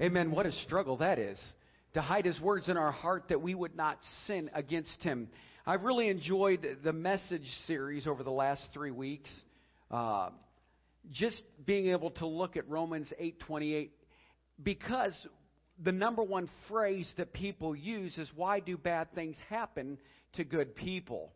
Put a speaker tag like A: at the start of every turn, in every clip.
A: Amen. What a struggle that is. To hide his words in our heart that we would not sin against him. I've really enjoyed the message series over the last three weeks. Uh, just being able to look at Romans 8:28 because the number one phrase that people use is why do bad things happen to good people?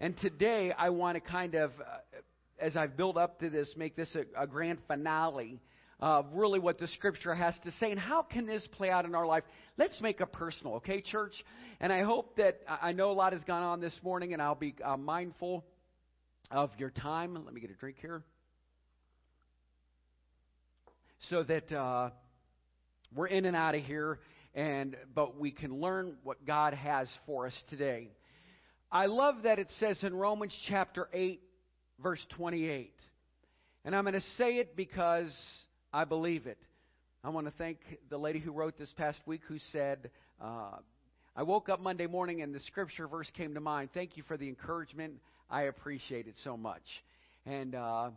A: And today I want to kind of uh, as I've built up to this make this a, a grand finale of really what the scripture has to say and how can this play out in our life. Let's make it personal, okay, church? And I hope that I know a lot has gone on this morning and I'll be uh, mindful of your time. Let me get a drink here. So that uh, we're in and out of here, and but we can learn what God has for us today. I love that it says in Romans chapter 8, verse 28. And I'm going to say it because I believe it. I want to thank the lady who wrote this past week who said, uh, I woke up Monday morning and the scripture verse came to mind. Thank you for the encouragement. I appreciate it so much. And uh,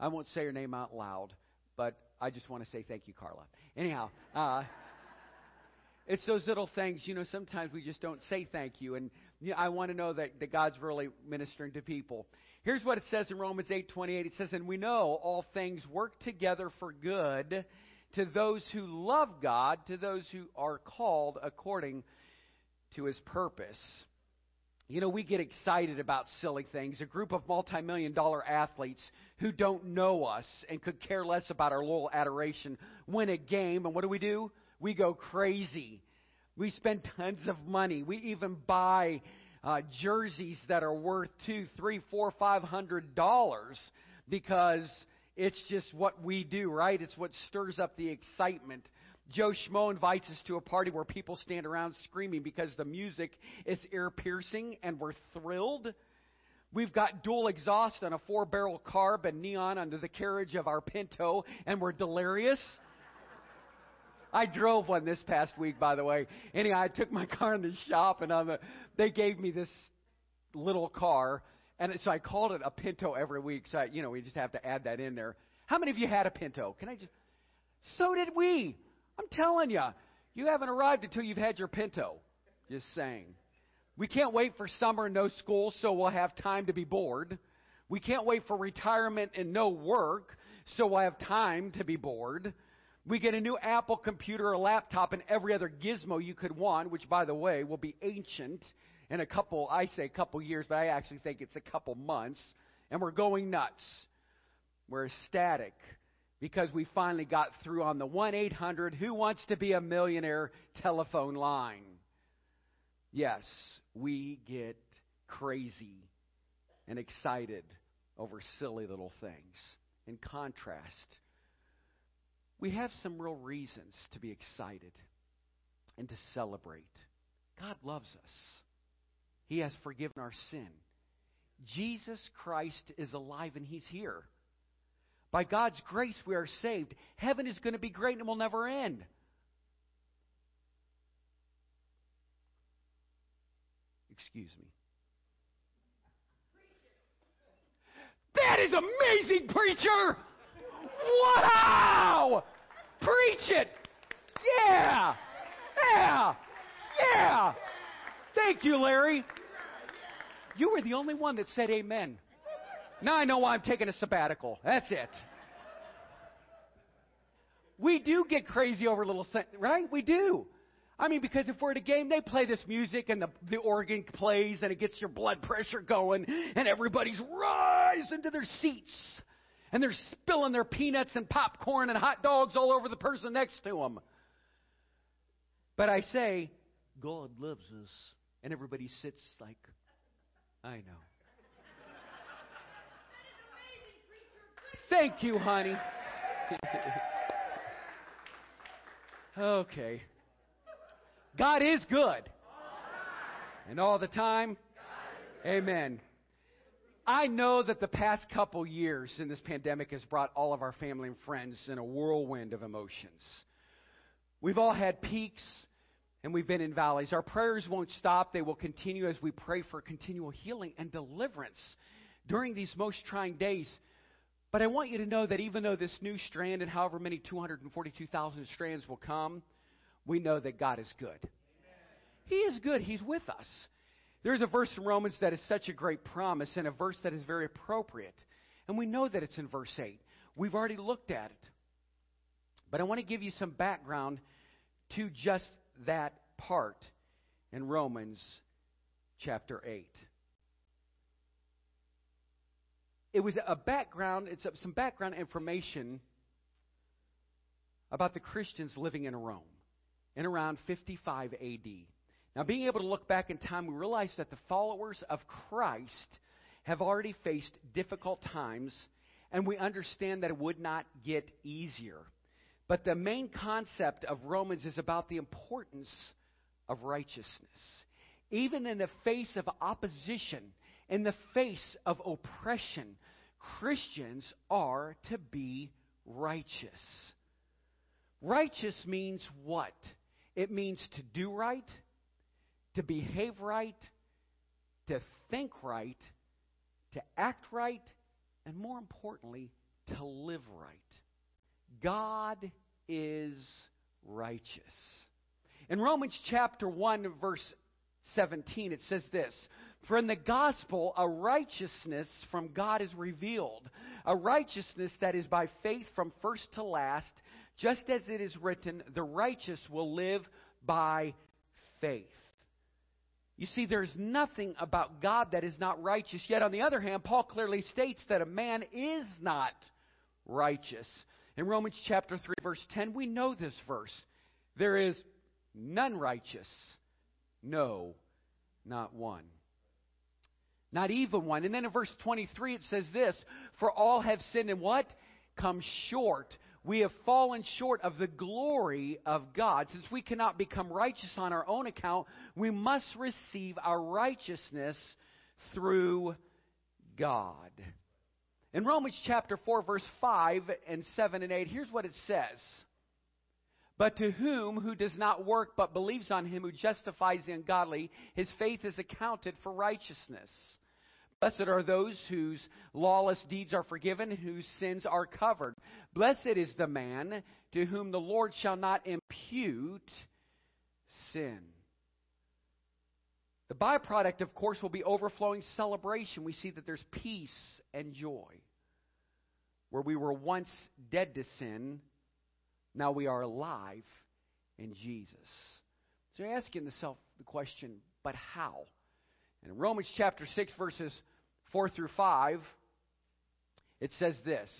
A: I won't say her name out loud, but I just want to say thank you, Carla. Anyhow, uh, it's those little things, you know, sometimes we just don't say thank you. And you know, I want to know that, that God's really ministering to people. Here's what it says in Romans 8:28. It says, "And we know all things work together for good to those who love God, to those who are called according to his purpose." You know, we get excited about silly things. A group of multi-million dollar athletes who don't know us and could care less about our loyal adoration win a game, and what do we do? We go crazy. We spend tons of money. We even buy uh, jerseys that are worth two, three, four, five hundred dollars because it's just what we do, right? It's what stirs up the excitement. Joe Schmo invites us to a party where people stand around screaming because the music is ear piercing and we're thrilled. We've got dual exhaust on a four barrel carb and neon under the carriage of our Pinto and we're delirious. I drove one this past week, by the way. Anyhow, I took my car in the shop, and on the, they gave me this little car, and so I called it a Pinto every week. So I, you know, we just have to add that in there. How many of you had a Pinto? Can I just? So did we. I'm telling you, you haven't arrived until you've had your Pinto. Just saying. We can't wait for summer and no school, so we'll have time to be bored. We can't wait for retirement and no work, so we'll have time to be bored. We get a new Apple computer or laptop and every other gizmo you could want, which, by the way, will be ancient in a couple, I say a couple years, but I actually think it's a couple months. And we're going nuts. We're ecstatic because we finally got through on the 1 800 Who Wants to Be a Millionaire telephone line. Yes, we get crazy and excited over silly little things. In contrast, we have some real reasons to be excited and to celebrate. God loves us, He has forgiven our sin. Jesus Christ is alive and He's here. By God's grace, we are saved. Heaven is going to be great and will never end. Excuse me. That is amazing, preacher! Wow! Preach it! Yeah! Yeah! Yeah! Thank you, Larry. You were the only one that said amen. Now I know why I'm taking a sabbatical. That's it. We do get crazy over little, right? We do. I mean, because if we're at a game, they play this music and the, the organ plays and it gets your blood pressure going and everybody's rising to their seats and they're spilling their peanuts and popcorn and hot dogs all over the person next to them. But I say, God loves us. And everybody sits like, I know. Thank you, honey. okay. God is good. And all the time. Amen. I know that the past couple years in this pandemic has brought all of our family and friends in a whirlwind of emotions. We've all had peaks and we've been in valleys. Our prayers won't stop. They will continue as we pray for continual healing and deliverance during these most trying days. But I want you to know that even though this new strand and however many 242,000 strands will come, we know that God is good. He is good. He's with us. There's a verse in Romans that is such a great promise and a verse that is very appropriate. And we know that it's in verse 8. We've already looked at it. But I want to give you some background to just that part in Romans chapter 8. It was a background, it's some background information about the Christians living in Rome in around 55 AD. Now, being able to look back in time, we realize that the followers of Christ have already faced difficult times, and we understand that it would not get easier. But the main concept of Romans is about the importance of righteousness. Even in the face of opposition, in the face of oppression, Christians are to be righteous. Righteous means what? It means to do right, to behave right, to think right, to act right, and more importantly, to live right. God is righteous. In Romans chapter 1, verse 17, it says this For in the gospel, a righteousness from God is revealed, a righteousness that is by faith from first to last, just as it is written, the righteous will live by faith. You see, there's nothing about God that is not righteous. Yet, on the other hand, Paul clearly states that a man is not righteous. In Romans chapter 3, verse 10, we know this verse. There is none righteous, no, not one. Not even one. And then in verse 23, it says this For all have sinned and what? Come short we have fallen short of the glory of God. Since we cannot become righteous on our own account, we must receive our righteousness through God. In Romans chapter 4, verse 5 and 7 and 8, here's what it says. But to whom who does not work but believes on him who justifies the ungodly, his faith is accounted for righteousness. Blessed are those whose lawless deeds are forgiven, whose sins are covered. Blessed is the man to whom the Lord shall not impute sin. The byproduct, of course, will be overflowing celebration. We see that there's peace and joy. Where we were once dead to sin, now we are alive in Jesus. So you're asking yourself the question, but how? In Romans chapter 6, verses 4 through 5, it says this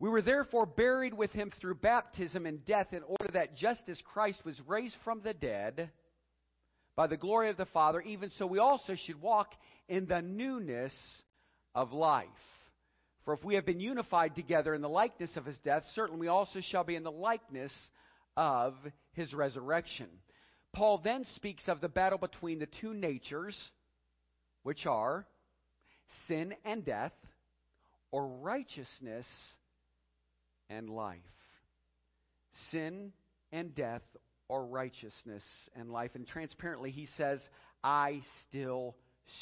A: We were therefore buried with him through baptism and death, in order that just as Christ was raised from the dead by the glory of the Father, even so we also should walk in the newness of life. For if we have been unified together in the likeness of his death, certainly we also shall be in the likeness of his resurrection. Paul then speaks of the battle between the two natures, which are sin and death, or righteousness and life. Sin and death, or righteousness and life. And transparently, he says, I still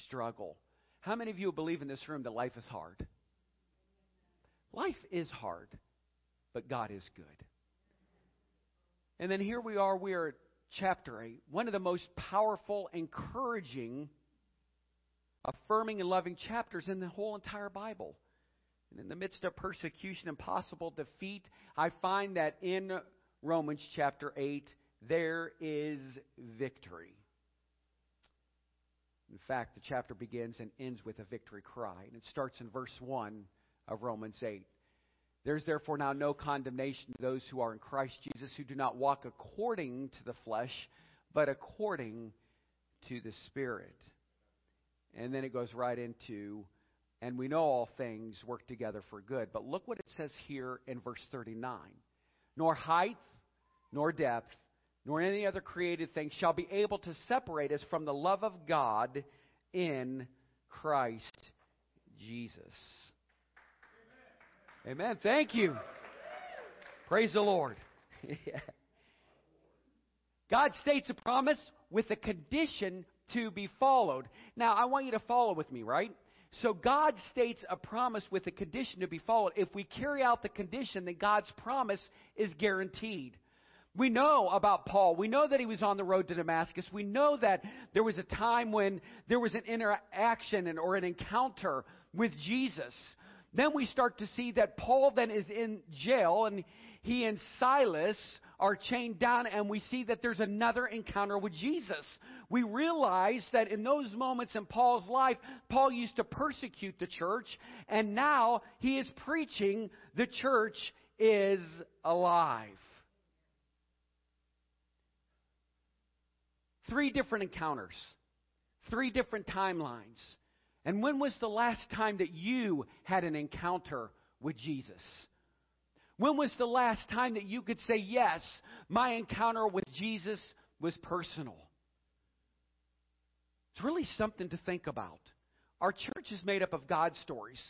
A: struggle. How many of you believe in this room that life is hard? Life is hard, but God is good. And then here we are, we are chapter 8, one of the most powerful, encouraging, affirming, and loving chapters in the whole entire Bible. And in the midst of persecution and possible defeat, I find that in Romans chapter 8, there is victory. In fact, the chapter begins and ends with a victory cry. And it starts in verse 1 of Romans 8. There's therefore now no condemnation to those who are in Christ Jesus, who do not walk according to the flesh, but according to the Spirit. And then it goes right into, and we know all things work together for good. But look what it says here in verse 39 Nor height, nor depth, nor any other created thing shall be able to separate us from the love of God in Christ Jesus. Amen. Thank you. Praise the Lord. God states a promise with a condition to be followed. Now, I want you to follow with me, right? So God states a promise with a condition to be followed. If we carry out the condition, then God's promise is guaranteed. We know about Paul. We know that he was on the road to Damascus. We know that there was a time when there was an interaction or an encounter with Jesus. Then we start to see that Paul then is in jail and he and Silas are chained down and we see that there's another encounter with Jesus. We realize that in those moments in Paul's life, Paul used to persecute the church and now he is preaching the church is alive. Three different encounters, three different timelines. And when was the last time that you had an encounter with Jesus? When was the last time that you could say, Yes, my encounter with Jesus was personal? It's really something to think about. Our church is made up of God stories.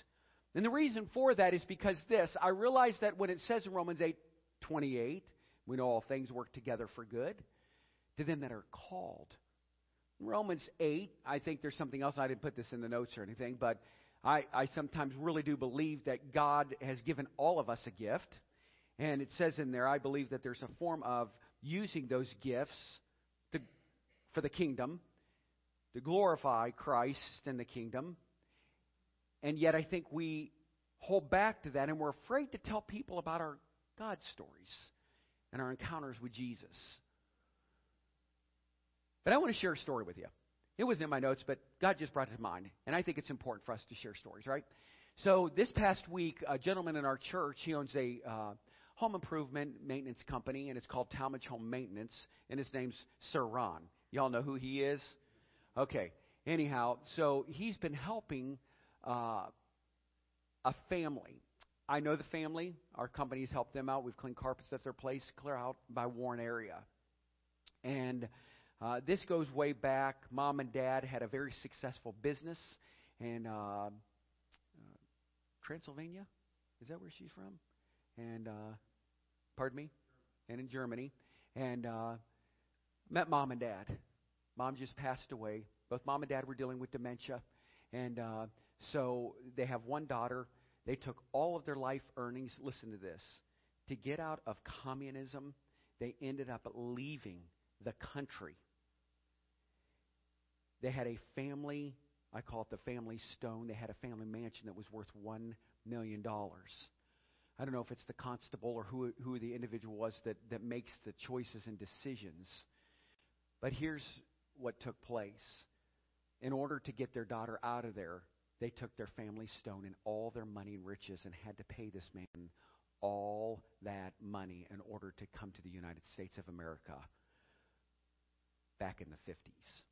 A: And the reason for that is because this I realize that when it says in Romans 8 28, we know all things work together for good to them that are called. Romans 8, I think there's something else. I didn't put this in the notes or anything, but I, I sometimes really do believe that God has given all of us a gift. And it says in there, I believe that there's a form of using those gifts to, for the kingdom, to glorify Christ and the kingdom. And yet I think we hold back to that and we're afraid to tell people about our God stories and our encounters with Jesus. But I want to share a story with you. It wasn't in my notes, but God just brought it to mind. And I think it's important for us to share stories, right? So this past week, a gentleman in our church, he owns a uh, home improvement maintenance company, and it's called Talmadge Home Maintenance, and his name's Sir Ron. Y'all know who he is? Okay. Anyhow, so he's been helping uh, a family. I know the family. Our company's helped them out. We've cleaned carpets at their place, clear out by Warren area. And uh, this goes way back. Mom and dad had a very successful business in uh, uh, Transylvania. Is that where she's from? And uh, pardon me, and in Germany. And uh, met mom and dad. Mom just passed away. Both mom and dad were dealing with dementia, and so they have one daughter. They took all of their life earnings. Listen to this. To get out of communism, they ended up leaving the country they had a family, I call it the family stone. They had a family mansion that was worth $1 million. I don't know if it's the constable or who, who the individual was that, that makes the choices and decisions. But here's what took place. In order to get their daughter out of there, they took their family stone and all their money and riches and had to pay this man all that money in order to come to the United States of America back in the 50s.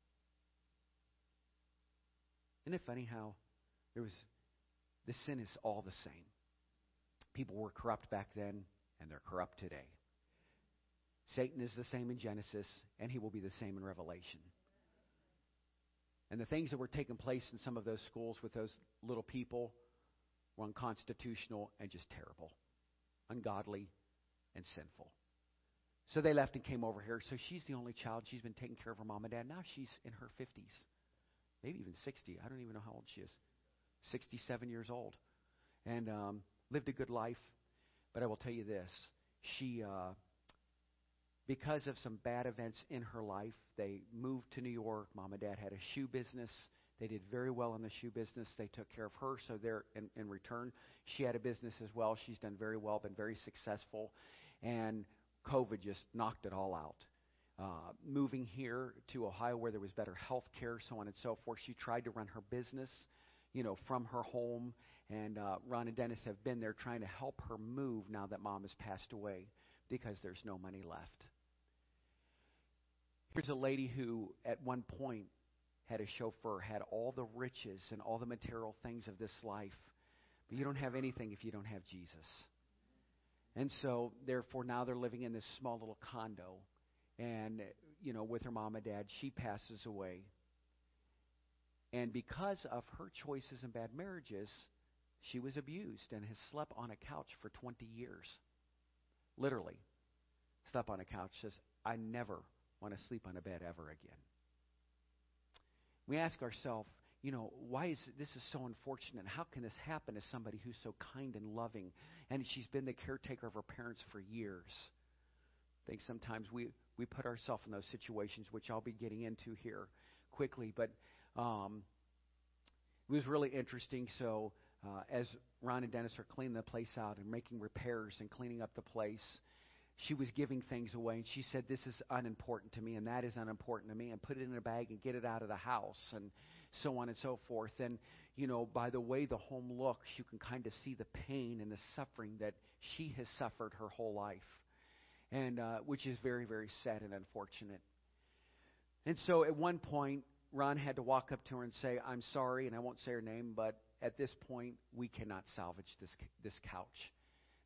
A: Isn't it funny how there was the sin is all the same? People were corrupt back then, and they're corrupt today. Satan is the same in Genesis, and he will be the same in Revelation. And the things that were taking place in some of those schools with those little people were unconstitutional and just terrible, ungodly, and sinful. So they left and came over here. So she's the only child. She's been taking care of her mom and dad. Now she's in her 50s maybe even 60. I don't even know how old she is. 67 years old. And um, lived a good life. But I will tell you this she, uh, because of some bad events in her life, they moved to New York. Mom and dad had a shoe business. They did very well in the shoe business. They took care of her, so there in, in return, she had a business as well. She's done very well, been very successful, and COVID just knocked it all out uh, moving here to Ohio where there was better health care, so on and so forth. She tried to run her business, you know, from her home. And uh, Ron and Dennis have been there trying to help her move now that mom has passed away because there's no money left. Here's a lady who, at one point, had a chauffeur, had all the riches and all the material things of this life. But you don't have anything if you don't have Jesus. And so, therefore, now they're living in this small little condo and you know with her mom and dad she passes away and because of her choices and bad marriages she was abused and has slept on a couch for 20 years literally slept on a couch says i never want to sleep on a bed ever again we ask ourselves you know, why is this is so unfortunate? How can this happen to somebody who's so kind and loving? And she's been the caretaker of her parents for years. I think sometimes we, we put ourselves in those situations, which I'll be getting into here quickly. But um, it was really interesting. So uh, as Ron and Dennis are cleaning the place out and making repairs and cleaning up the place, she was giving things away, and she said, "This is unimportant to me, and that is unimportant to me, and put it in a bag and get it out of the house." And so on and so forth. And, you know, by the way the home looks, you can kind of see the pain and the suffering that she has suffered her whole life, and uh, which is very, very sad and unfortunate. And so at one point, Ron had to walk up to her and say, I'm sorry, and I won't say her name, but at this point, we cannot salvage this, this couch.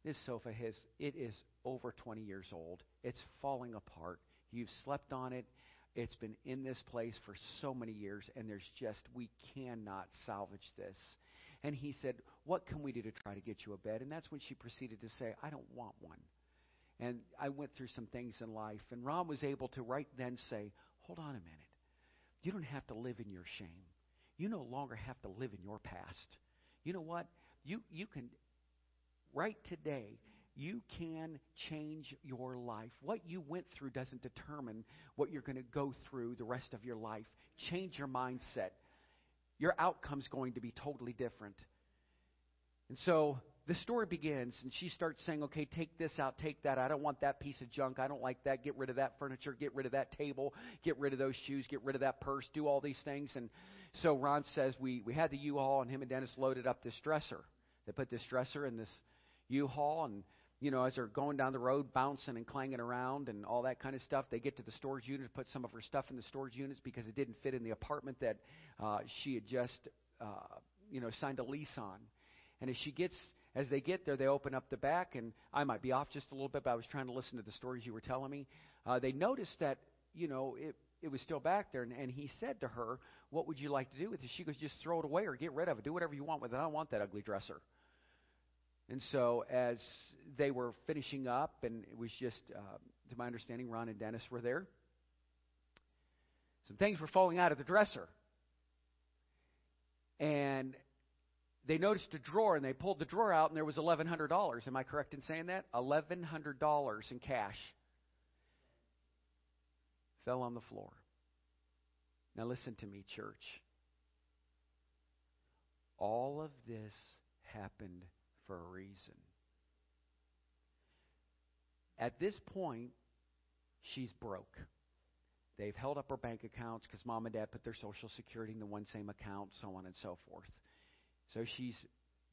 A: This sofa has, it is over 20 years old. It's falling apart. You've slept on it. It's been in this place for so many years, and there's just, we cannot salvage this. And he said, What can we do to try to get you a bed? And that's when she proceeded to say, I don't want one. And I went through some things in life, and Ron was able to right then say, Hold on a minute. You don't have to live in your shame. You no longer have to live in your past. You know what? You, you can, right today, you can change your life. What you went through doesn't determine what you're going to go through the rest of your life. Change your mindset. Your outcome's going to be totally different. And so the story begins, and she starts saying, Okay, take this out, take that. I don't want that piece of junk. I don't like that. Get rid of that furniture. Get rid of that table. Get rid of those shoes. Get rid of that purse. Do all these things. And so Ron says, We, we had the U Haul, and him and Dennis loaded up this dresser. They put this dresser in this U Haul, and you know, as they're going down the road, bouncing and clanging around and all that kind of stuff, they get to the storage unit, to put some of her stuff in the storage units because it didn't fit in the apartment that uh, she had just, uh, you know, signed a lease on. And as she gets, as they get there, they open up the back, and I might be off just a little bit, but I was trying to listen to the stories you were telling me. Uh, they noticed that, you know, it, it was still back there, and, and he said to her, "What would you like to do with it?" She goes, "Just throw it away or get rid of it. Do whatever you want with it. I don't want that ugly dresser." And so, as they were finishing up, and it was just, uh, to my understanding, Ron and Dennis were there, some things were falling out of the dresser. And they noticed a drawer, and they pulled the drawer out, and there was $1,100. Am I correct in saying that? $1,100 in cash fell on the floor. Now, listen to me, church. All of this happened for a reason. At this point, she's broke. They've held up her bank accounts because mom and dad put their social security in the one same account, so on and so forth. So she's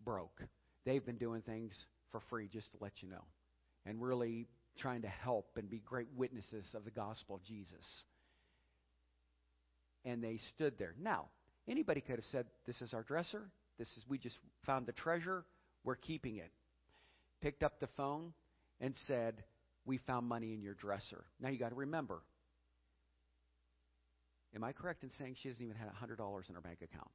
A: broke. They've been doing things for free, just to let you know, and really trying to help and be great witnesses of the gospel of Jesus. And they stood there. Now, anybody could have said, "This is our dresser. This is we just found the treasure. We're keeping it. Picked up the phone and said, We found money in your dresser. Now you got to remember. Am I correct in saying she doesn't even have $100 in her bank account?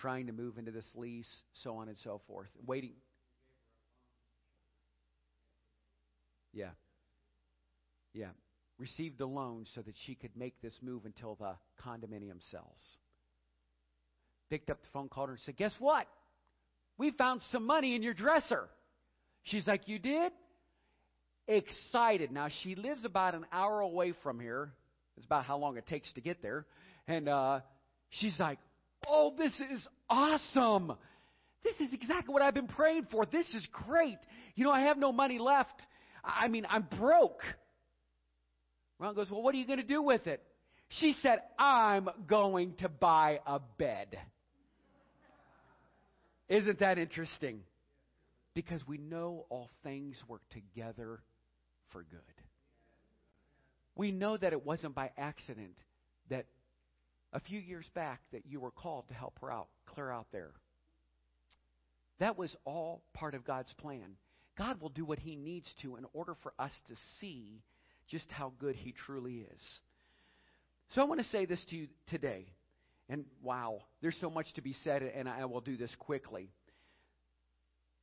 A: Trying to move into this lease, so on and so forth. Waiting. Yeah. Yeah. Received a loan so that she could make this move until the condominium sells. Picked up the phone, called her, and said, Guess what? We found some money in your dresser. She's like, You did? Excited. Now, she lives about an hour away from here. It's about how long it takes to get there. And uh, she's like, Oh, this is awesome. This is exactly what I've been praying for. This is great. You know, I have no money left. I mean, I'm broke. Ron goes, Well, what are you going to do with it? She said, I'm going to buy a bed. Isn't that interesting? Because we know all things work together for good. We know that it wasn't by accident that a few years back that you were called to help her out, clear out there. That was all part of God's plan. God will do what he needs to in order for us to see just how good he truly is. So I want to say this to you today. And wow, there's so much to be said, and I will do this quickly.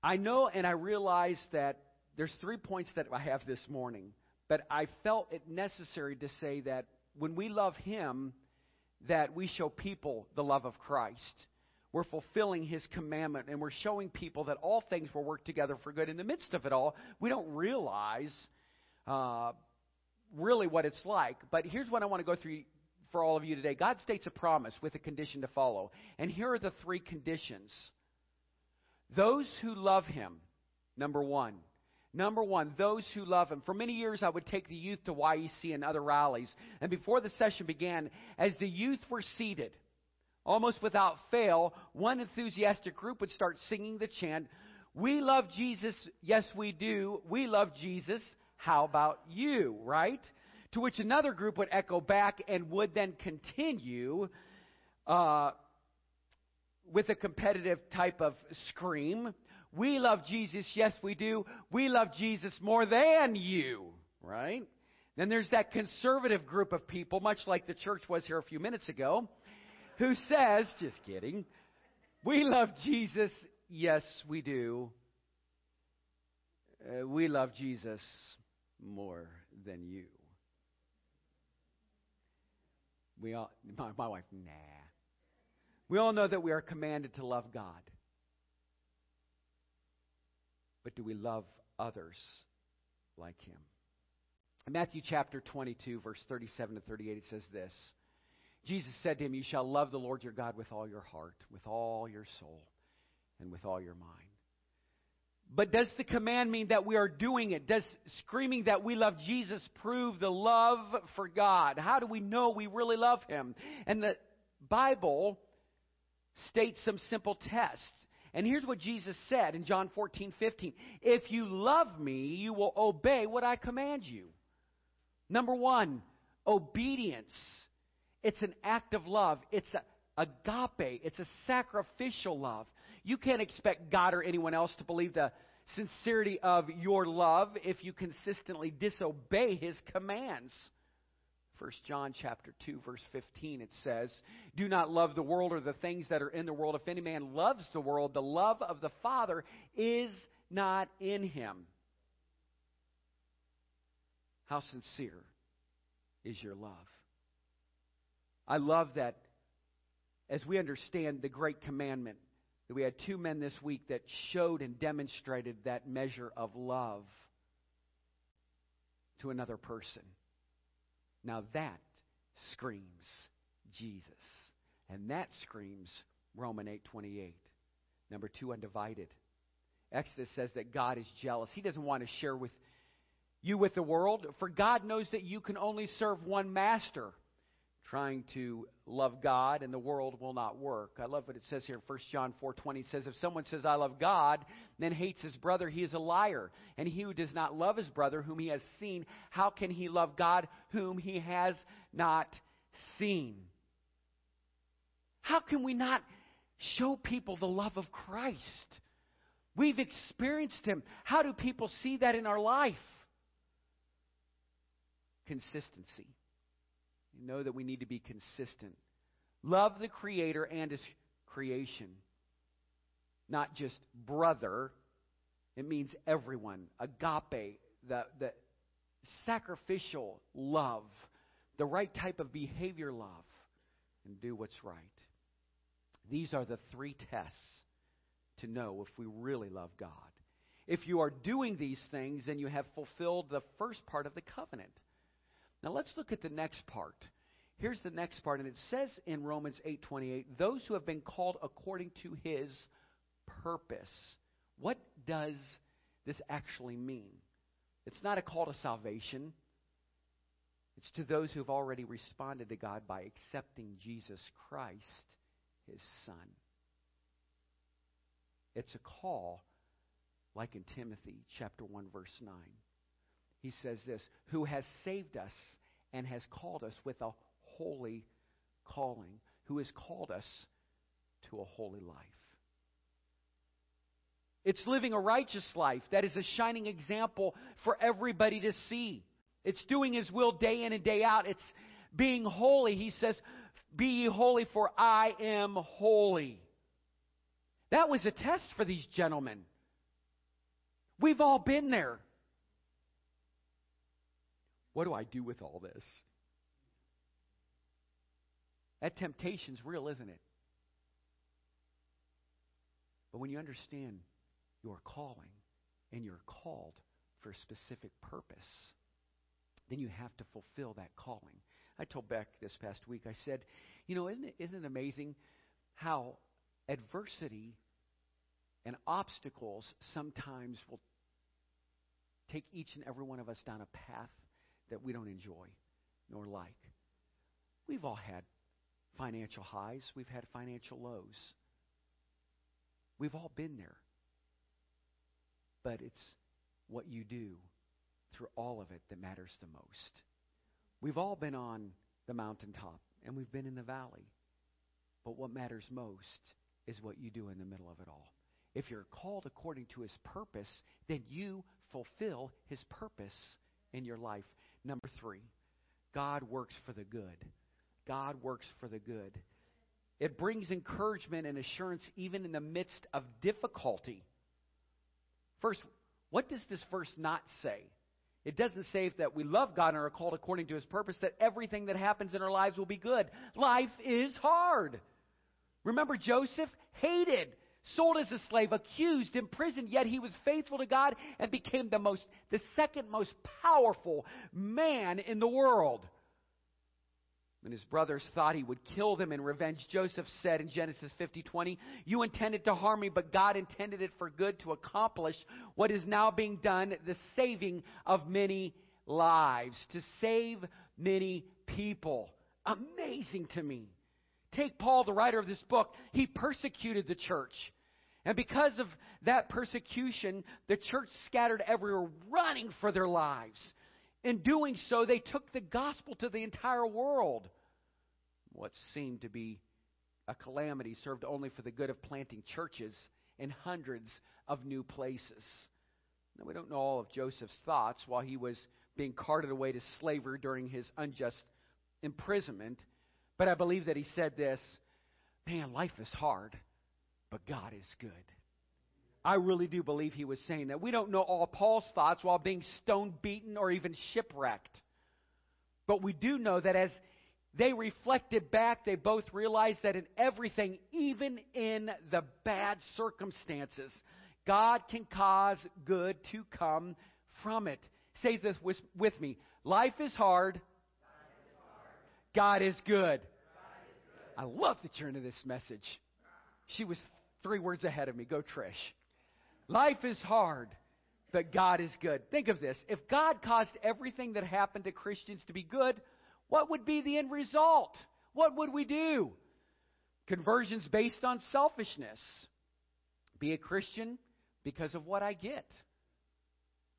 A: I know and I realize that there's three points that I have this morning, but I felt it necessary to say that when we love Him, that we show people the love of Christ. We're fulfilling his commandment and we're showing people that all things will work together for good. In the midst of it all, we don't realize uh, really what it's like. But here's what I want to go through for all of you today God states a promise with a condition to follow. And here are the three conditions. Those who love him, number one. Number one, those who love him. For many years, I would take the youth to YEC and other rallies. And before the session began, as the youth were seated, almost without fail, one enthusiastic group would start singing the chant, We love Jesus. Yes, we do. We love Jesus. How about you? Right? To which another group would echo back and would then continue uh, with a competitive type of scream. We love Jesus, yes, we do. We love Jesus more than you, right? Then there's that conservative group of people, much like the church was here a few minutes ago, who says, just kidding, we love Jesus, yes, we do. Uh, we love Jesus more than you. We all, my, my wife, nah. We all know that we are commanded to love God. But do we love others like Him? In Matthew chapter 22, verse 37 to 38, it says this Jesus said to him, You shall love the Lord your God with all your heart, with all your soul, and with all your mind. But does the command mean that we are doing it? Does screaming that we love Jesus prove the love for God? How do we know we really love Him? And the Bible states some simple tests. And here's what Jesus said in John 14, 15. If you love me, you will obey what I command you. Number one, obedience. It's an act of love. It's a agape. It's a sacrificial love. You can't expect God or anyone else to believe the sincerity of your love if you consistently disobey his commands. 1 John chapter 2 verse 15 it says, "Do not love the world or the things that are in the world. If any man loves the world, the love of the Father is not in him." How sincere is your love? I love that as we understand the great commandment that we had two men this week that showed and demonstrated that measure of love to another person. Now that screams Jesus. And that screams Roman 8:28. Number 2 undivided. Exodus says that God is jealous. He doesn't want to share with you with the world, for God knows that you can only serve one master trying to love God and the world will not work. I love what it says here in 1 John 4:20 it says if someone says I love God then hates his brother he is a liar and he who does not love his brother whom he has seen how can he love God whom he has not seen? How can we not show people the love of Christ? We've experienced him. How do people see that in our life? Consistency. You know that we need to be consistent. Love the Creator and His creation. Not just brother, it means everyone. Agape, the, the sacrificial love, the right type of behavior love, and do what's right. These are the three tests to know if we really love God. If you are doing these things, then you have fulfilled the first part of the covenant. Now let's look at the next part. Here's the next part, and it says in Romans 8:28, "Those who have been called according to His purpose." What does this actually mean? It's not a call to salvation. It's to those who have already responded to God by accepting Jesus Christ, His Son. It's a call, like in Timothy chapter 1, verse 9 he says this who has saved us and has called us with a holy calling, who has called us to a holy life. It's living a righteous life that is a shining example for everybody to see. It's doing His will day in and day out. It's being holy. He says, Be ye holy, for I am holy. That was a test for these gentlemen. We've all been there. What do I do with all this? That temptation's real, isn't it? But when you understand your calling and you're called for a specific purpose, then you have to fulfill that calling. I told Beck this past week, I said, you know, isn't it, isn't it amazing how adversity and obstacles sometimes will take each and every one of us down a path that we don't enjoy nor like. We've all had financial highs, we've had financial lows. We've all been there. But it's what you do through all of it that matters the most. We've all been on the mountaintop and we've been in the valley. But what matters most is what you do in the middle of it all. If you're called according to his purpose, then you fulfill his purpose in your life. Number three, God works for the good. God works for the good. It brings encouragement and assurance even in the midst of difficulty. First, what does this verse not say? It doesn't say that we love God and are called according to his purpose, that everything that happens in our lives will be good. Life is hard. Remember, Joseph hated, sold as a slave, accused, imprisoned, yet he was faithful to God and became the most, the second most powerful man in the world. When his brothers thought he would kill them in revenge, Joseph said in Genesis 50:20, "You intended to harm me, but God intended it for good to accomplish what is now being done, the saving of many lives, to save many people." Amazing to me. Take Paul, the writer of this book. He persecuted the church. And because of that persecution, the church scattered everywhere, running for their lives. In doing so, they took the gospel to the entire world. What seemed to be a calamity served only for the good of planting churches in hundreds of new places. Now, we don't know all of Joseph's thoughts while he was being carted away to slavery during his unjust imprisonment, but I believe that he said this Man, life is hard, but God is good. I really do believe he was saying that. We don't know all Paul's thoughts while being stone beaten or even shipwrecked. But we do know that as they reflected back, they both realized that in everything, even in the bad circumstances, God can cause good to come from it. Say this with, me Life is hard, God is good. I love the turn of this message. She was three words ahead of me. Go, Trish. Life is hard, but God is good. Think of this. If God caused everything that happened to Christians to be good, what would be the end result? What would we do? Conversions based on selfishness. Be a Christian because of what I get.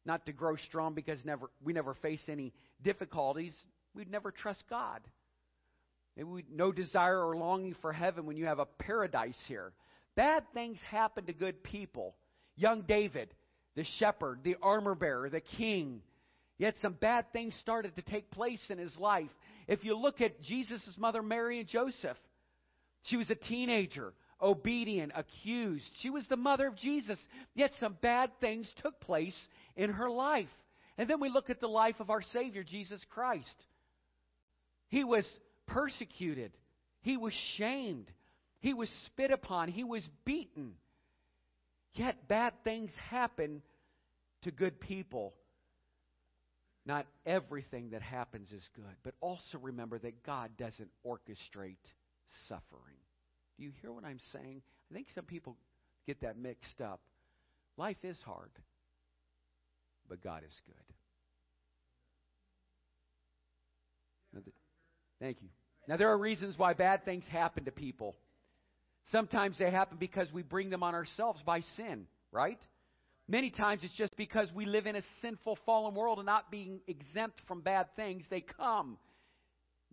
A: Not to grow strong because never, we never face any difficulties. We'd never trust God. Maybe we no desire or longing for heaven when you have a paradise here. Bad things happen to good people. Young David, the shepherd, the armor bearer, the king. Yet some bad things started to take place in his life. If you look at Jesus' mother, Mary and Joseph, she was a teenager, obedient, accused. She was the mother of Jesus. Yet some bad things took place in her life. And then we look at the life of our Savior, Jesus Christ. He was persecuted, he was shamed, he was spit upon, he was beaten. Yet bad things happen to good people. Not everything that happens is good, but also remember that God doesn't orchestrate suffering. Do you hear what I'm saying? I think some people get that mixed up. Life is hard, but God is good. Thank you. Now, there are reasons why bad things happen to people. Sometimes they happen because we bring them on ourselves by sin, right? Many times it's just because we live in a sinful, fallen world and not being exempt from bad things, they come.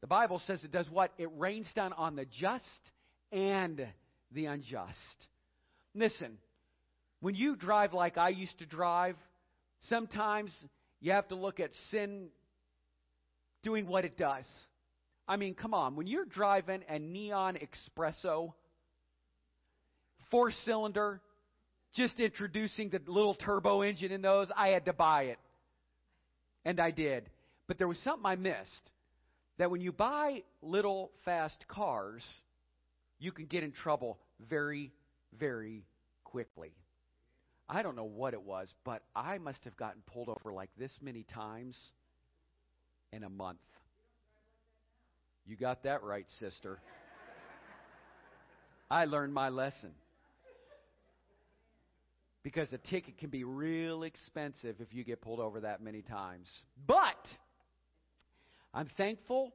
A: The Bible says it does what? It rains down on the just and the unjust. Listen, when you drive like I used to drive, sometimes you have to look at sin doing what it does. I mean, come on, when you're driving a neon Expresso, four cylinder, just introducing the little turbo engine in those, I had to buy it. And I did. But there was something I missed. that when you buy little fast cars, you can get in trouble very, very quickly. I don't know what it was, but I must have gotten pulled over like this many times in a month. You got that right, sister. I learned my lesson. Because a ticket can be real expensive if you get pulled over that many times. But I'm thankful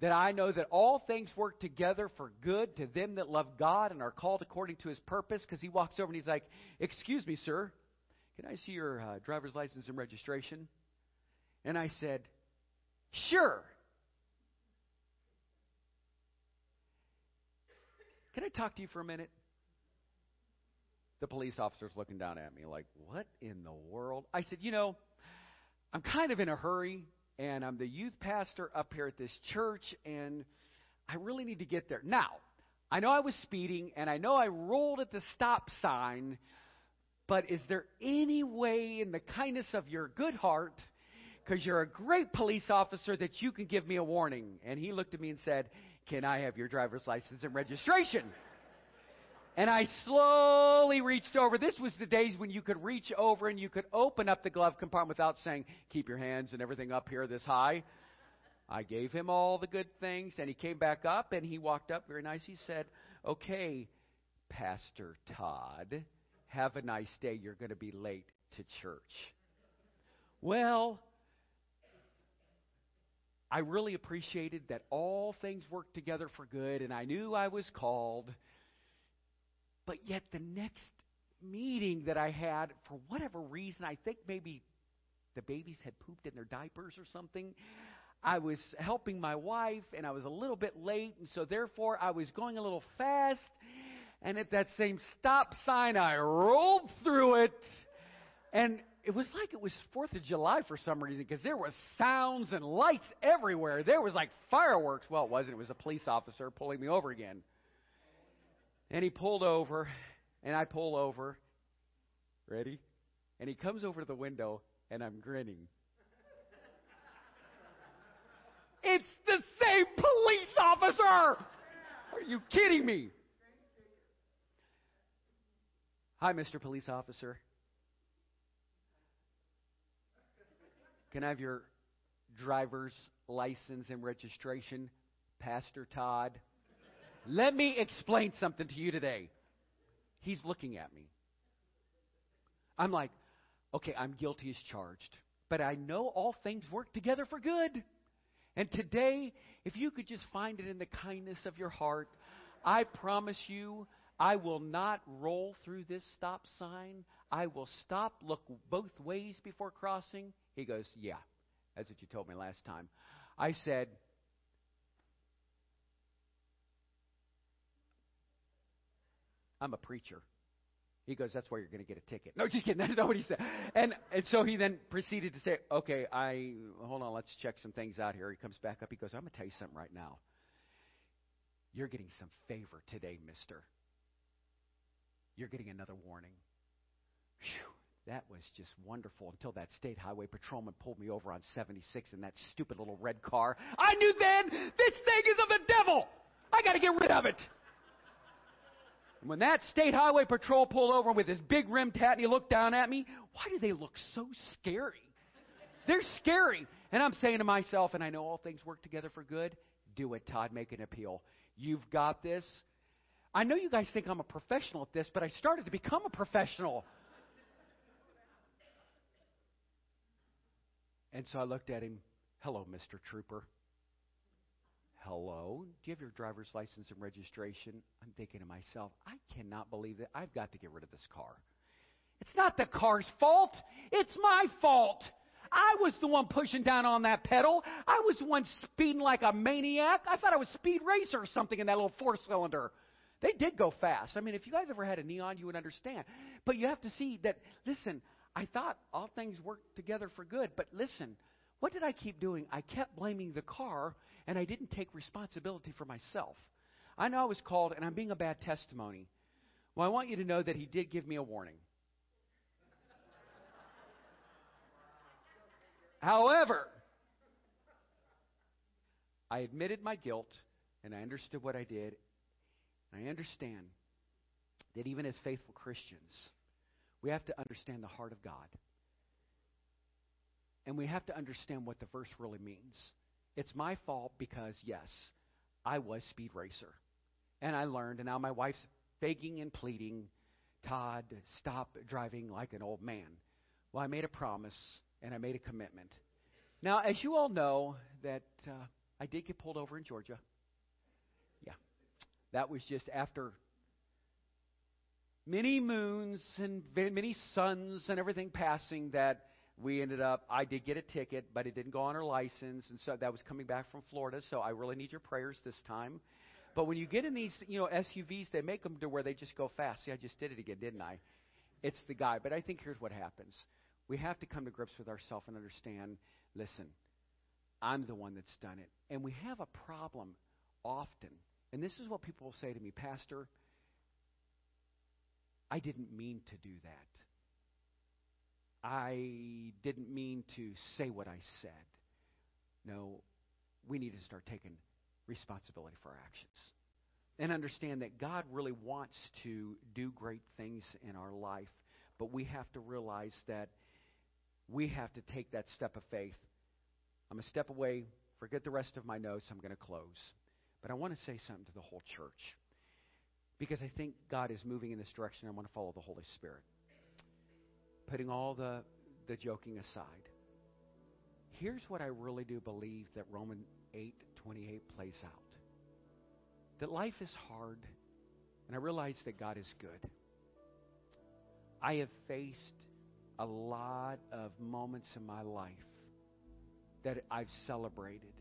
A: that I know that all things work together for good to them that love God and are called according to his purpose. Because he walks over and he's like, Excuse me, sir, can I see your uh, driver's license and registration? And I said, Sure. Can I talk to you for a minute? The police officer's looking down at me like, What in the world? I said, You know, I'm kind of in a hurry and I'm the youth pastor up here at this church, and I really need to get there. Now, I know I was speeding, and I know I rolled at the stop sign, but is there any way in the kindness of your good heart, because you're a great police officer, that you can give me a warning? And he looked at me and said, Can I have your driver's license and registration? And I slowly reached over. This was the days when you could reach over and you could open up the glove compartment without saying, Keep your hands and everything up here this high. I gave him all the good things, and he came back up and he walked up very nice. He said, Okay, Pastor Todd, have a nice day. You're going to be late to church. Well, I really appreciated that all things worked together for good, and I knew I was called. But yet, the next meeting that I had, for whatever reason, I think maybe the babies had pooped in their diapers or something. I was helping my wife, and I was a little bit late, and so therefore I was going a little fast. And at that same stop sign, I rolled through it, and it was like it was Fourth of July for some reason because there was sounds and lights everywhere. There was like fireworks. Well, it wasn't. It was a police officer pulling me over again. And he pulled over, and I pull over. Ready? And he comes over to the window, and I'm grinning. it's the same police officer! Are you kidding me? Hi, Mr. Police Officer. Can I have your driver's license and registration, Pastor Todd? Let me explain something to you today. He's looking at me. I'm like, okay, I'm guilty as charged. But I know all things work together for good. And today, if you could just find it in the kindness of your heart, I promise you, I will not roll through this stop sign. I will stop, look both ways before crossing. He goes, Yeah, that's what you told me last time. I said, I'm a preacher. He goes, That's why you're going to get a ticket. No, just kidding. That's not what he said. And, and so he then proceeded to say, Okay, I, hold on, let's check some things out here. He comes back up. He goes, I'm going to tell you something right now. You're getting some favor today, mister. You're getting another warning. Whew, that was just wonderful until that state highway patrolman pulled me over on 76 in that stupid little red car. I knew then this thing is of the devil. I got to get rid of it. And when that state highway patrol pulled over with his big rim tat and he looked down at me, why do they look so scary? They're scary. And I'm saying to myself, and I know all things work together for good, do it, Todd. Make an appeal. You've got this. I know you guys think I'm a professional at this, but I started to become a professional. And so I looked at him. Hello, Mr. Trooper. Hello? Do you have your driver's license and registration? I'm thinking to myself, I cannot believe that I've got to get rid of this car. It's not the car's fault. It's my fault. I was the one pushing down on that pedal. I was the one speeding like a maniac. I thought I was Speed Racer or something in that little four cylinder. They did go fast. I mean, if you guys ever had a neon, you would understand. But you have to see that, listen, I thought all things worked together for good. But listen, what did I keep doing? I kept blaming the car, and I didn't take responsibility for myself. I know I was called, and I'm being a bad testimony. Well, I want you to know that he did give me a warning. However, I admitted my guilt and I understood what I did. I understand that even as faithful Christians, we have to understand the heart of God. And we have to understand what the verse really means. It's my fault because, yes, I was speed racer. And I learned, and now my wife's begging and pleading, Todd, stop driving like an old man. Well, I made a promise and I made a commitment. Now, as you all know, that uh, I did get pulled over in Georgia. That was just after many moons and many suns and everything passing that we ended up i did get a ticket but it didn't go on our license and so that was coming back from florida so i really need your prayers this time. But when you get in these you know suvs they make them to where they just go fast. See i just did it again didn't i? It's the guy but i think here's what happens. We have to come to grips with ourselves and understand listen i'm the one that's done it. And we have a problem often and this is what people will say to me pastor I didn't mean to do that. I didn't mean to say what I said. No, we need to start taking responsibility for our actions and understand that God really wants to do great things in our life, but we have to realize that we have to take that step of faith. I'm a step away. Forget the rest of my notes. I'm going to close. But I want to say something to the whole church because I think God is moving in this direction. I want to follow the Holy Spirit. Putting all the, the joking aside, here's what I really do believe that Romans 8 28 plays out that life is hard, and I realize that God is good. I have faced a lot of moments in my life that I've celebrated,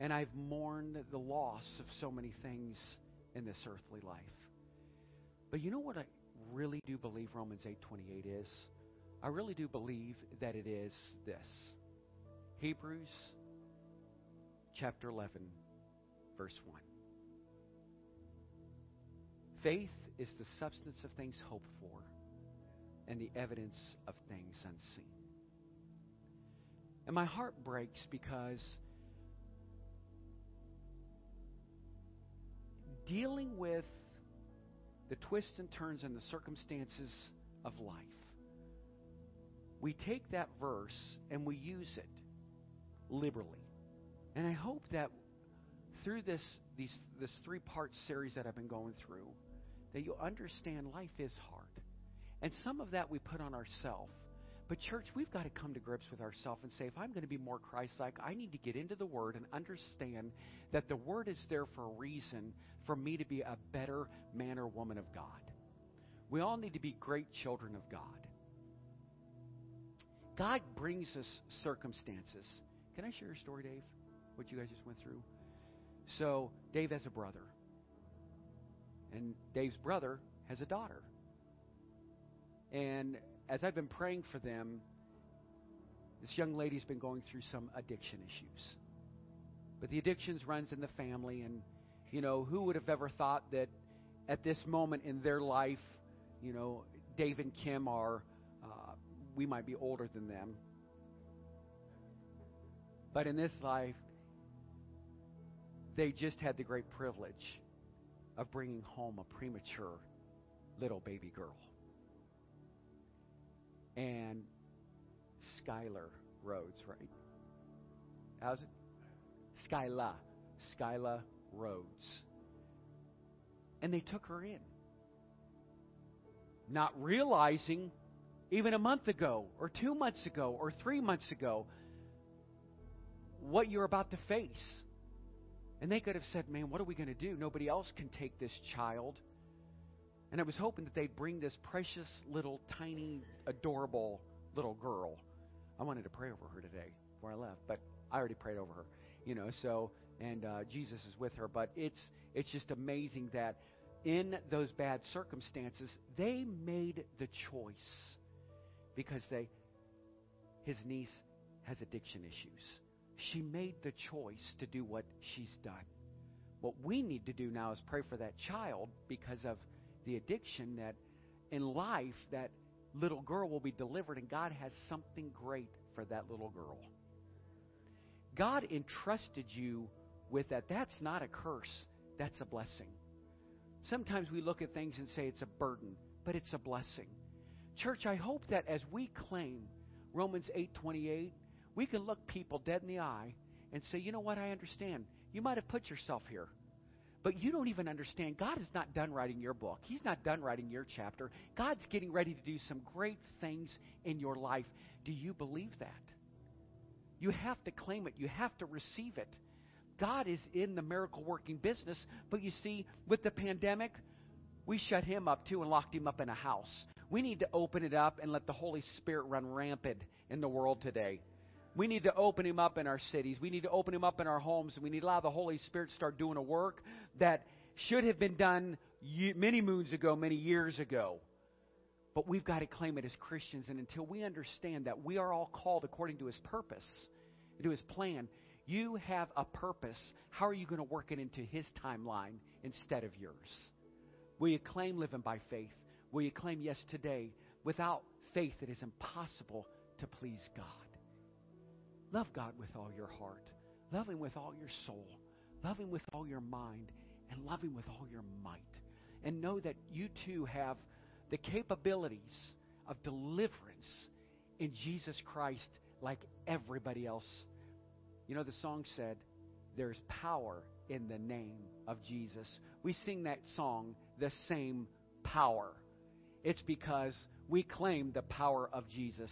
A: and I've mourned the loss of so many things in this earthly life. But you know what I really do believe Romans 8:28 is? I really do believe that it is this. Hebrews chapter 11 verse 1. Faith is the substance of things hoped for and the evidence of things unseen. And my heart breaks because dealing with the twists and turns and the circumstances of life, we take that verse and we use it liberally. And I hope that through this these this three part series that I've been going through, that you'll understand life is hard. And some of that we put on ourselves but, church, we've got to come to grips with ourselves and say, if I'm going to be more Christ like, I need to get into the Word and understand that the Word is there for a reason for me to be a better man or woman of God. We all need to be great children of God. God brings us circumstances. Can I share a story, Dave? What you guys just went through? So, Dave has a brother. And Dave's brother has a daughter. And as I've been praying for them, this young lady's been going through some addiction issues. But the addictions runs in the family, and you know who would have ever thought that at this moment in their life, you know, Dave and Kim are uh, we might be older than them, but in this life, they just had the great privilege of bringing home a premature little baby girl and Skylar Rhodes, right? How's it? Skyla. Skyla Rhodes. And they took her in. Not realizing, even a month ago, or two months ago, or three months ago, what you're about to face. And they could have said, Man, what are we going to do? Nobody else can take this child. And I was hoping that they'd bring this precious little, tiny, adorable little girl. I wanted to pray over her today before I left, but I already prayed over her. You know, so and uh, Jesus is with her. But it's it's just amazing that in those bad circumstances, they made the choice because they his niece has addiction issues. She made the choice to do what she's done. What we need to do now is pray for that child because of the addiction that in life that little girl will be delivered and God has something great for that little girl. God entrusted you with that. That's not a curse, that's a blessing. Sometimes we look at things and say it's a burden, but it's a blessing. Church, I hope that as we claim Romans 8:28, we can look people dead in the eye and say, "You know what? I understand. You might have put yourself here, but you don't even understand. God is not done writing your book. He's not done writing your chapter. God's getting ready to do some great things in your life. Do you believe that? You have to claim it. You have to receive it. God is in the miracle working business, but you see, with the pandemic, we shut him up too and locked him up in a house. We need to open it up and let the Holy Spirit run rampant in the world today. We need to open him up in our cities. We need to open him up in our homes. And we need to allow the Holy Spirit to start doing a work that should have been done many moons ago, many years ago. But we've got to claim it as Christians. And until we understand that we are all called according to his purpose, to his plan, you have a purpose. How are you going to work it into His timeline instead of yours? Will you claim living by faith? Will you claim, yes, today? Without faith, it is impossible to please God. Love God with all your heart. Love Him with all your soul. Love Him with all your mind. And love Him with all your might. And know that you too have the capabilities of deliverance in Jesus Christ like everybody else you know, the song said, There's power in the name of Jesus. We sing that song, The Same Power. It's because we claim the power of Jesus.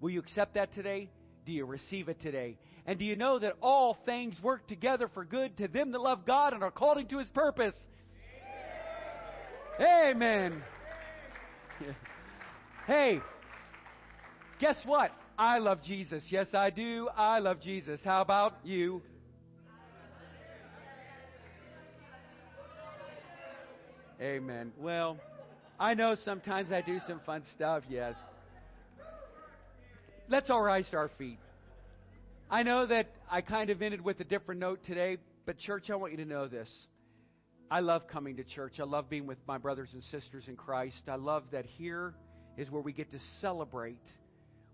A: Will you accept that today? Do you receive it today? And do you know that all things work together for good to them that love God and are called into His purpose? Amen. Hey, guess what? I love Jesus. Yes, I do. I love Jesus. How about you? Amen. Well, I know sometimes I do some fun stuff, yes. Let's all rise to our feet. I know that I kind of ended with a different note today, but church, I want you to know this. I love coming to church. I love being with my brothers and sisters in Christ. I love that here is where we get to celebrate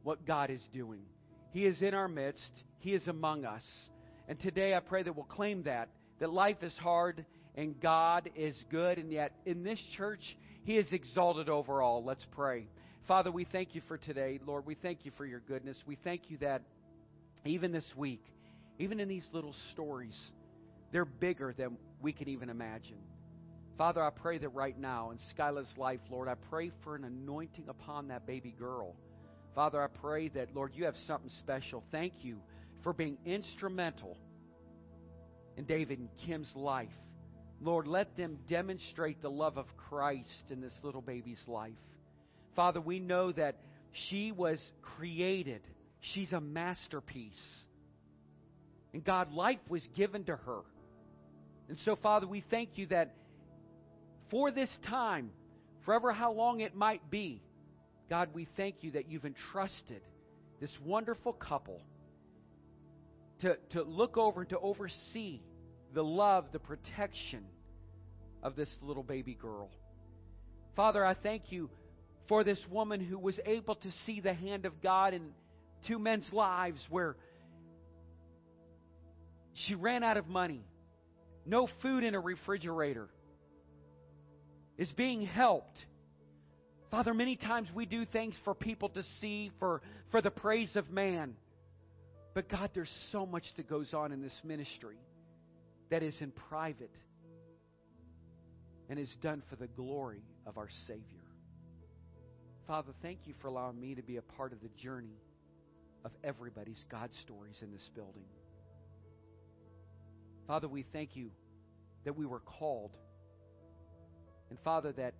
A: what God is doing. He is in our midst, He is among us. And today I pray that we'll claim that, that life is hard and God is good, and yet in this church, He is exalted over all. Let's pray. Father, we thank you for today. Lord, we thank you for your goodness. We thank you that even this week, even in these little stories, they're bigger than we can even imagine. Father, I pray that right now in Skyla's life, Lord, I pray for an anointing upon that baby girl. Father, I pray that, Lord, you have something special. Thank you for being instrumental in David and Kim's life. Lord, let them demonstrate the love of Christ in this little baby's life. Father, we know that she was created, she's a masterpiece. And God, life was given to her. And so, Father, we thank you that for this time, forever how long it might be, God, we thank you that you've entrusted this wonderful couple to, to look over and to oversee the love, the protection of this little baby girl. Father, I thank you for this woman who was able to see the hand of God in two men's lives where she ran out of money, no food in a refrigerator, is being helped Father, many times we do things for people to see, for, for the praise of man. But God, there's so much that goes on in this ministry that is in private and is done for the glory of our Savior. Father, thank you for allowing me to be a part of the journey of everybody's God stories in this building. Father, we thank you that we were called. And Father, that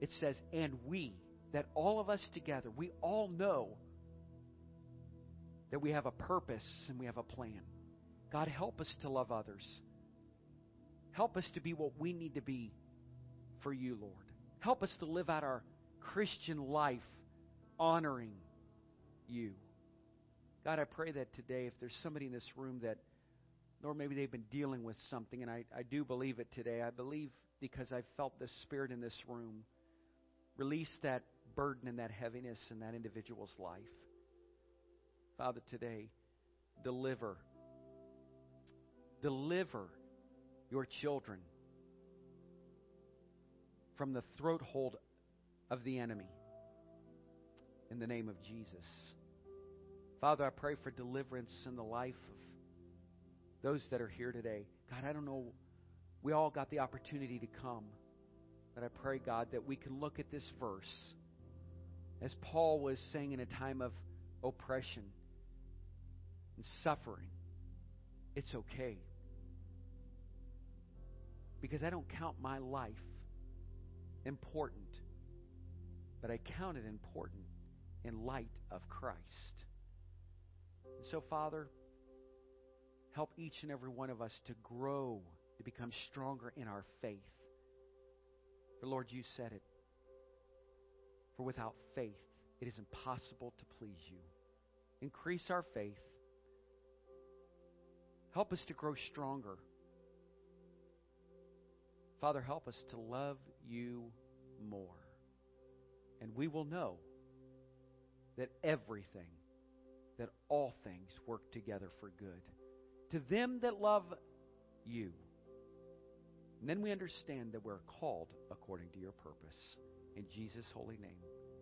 A: it says, and we, that all of us together, we all know that we have a purpose and we have a plan. God, help us to love others. Help us to be what we need to be for you, Lord. Help us to live out our Christian life honoring you. God, I pray that today, if there's somebody in this room that, or maybe they've been dealing with something, and I, I do believe it today, I believe because I felt the Spirit in this room Release that burden and that heaviness in that individual's life. Father, today, deliver Deliver your children from the throat hold of the enemy. In the name of Jesus. Father, I pray for deliverance in the life of those that are here today. God, I don't know. We all got the opportunity to come. But I pray, God, that we can look at this verse as Paul was saying in a time of oppression and suffering. It's okay. Because I don't count my life important, but I count it important in light of Christ. And so, Father, help each and every one of us to grow, to become stronger in our faith. For, Lord, you said it. For without faith, it is impossible to please you. Increase our faith. Help us to grow stronger. Father, help us to love you more. And we will know that everything, that all things work together for good. To them that love you. And then we understand that we're called according to your purpose. In Jesus' holy name.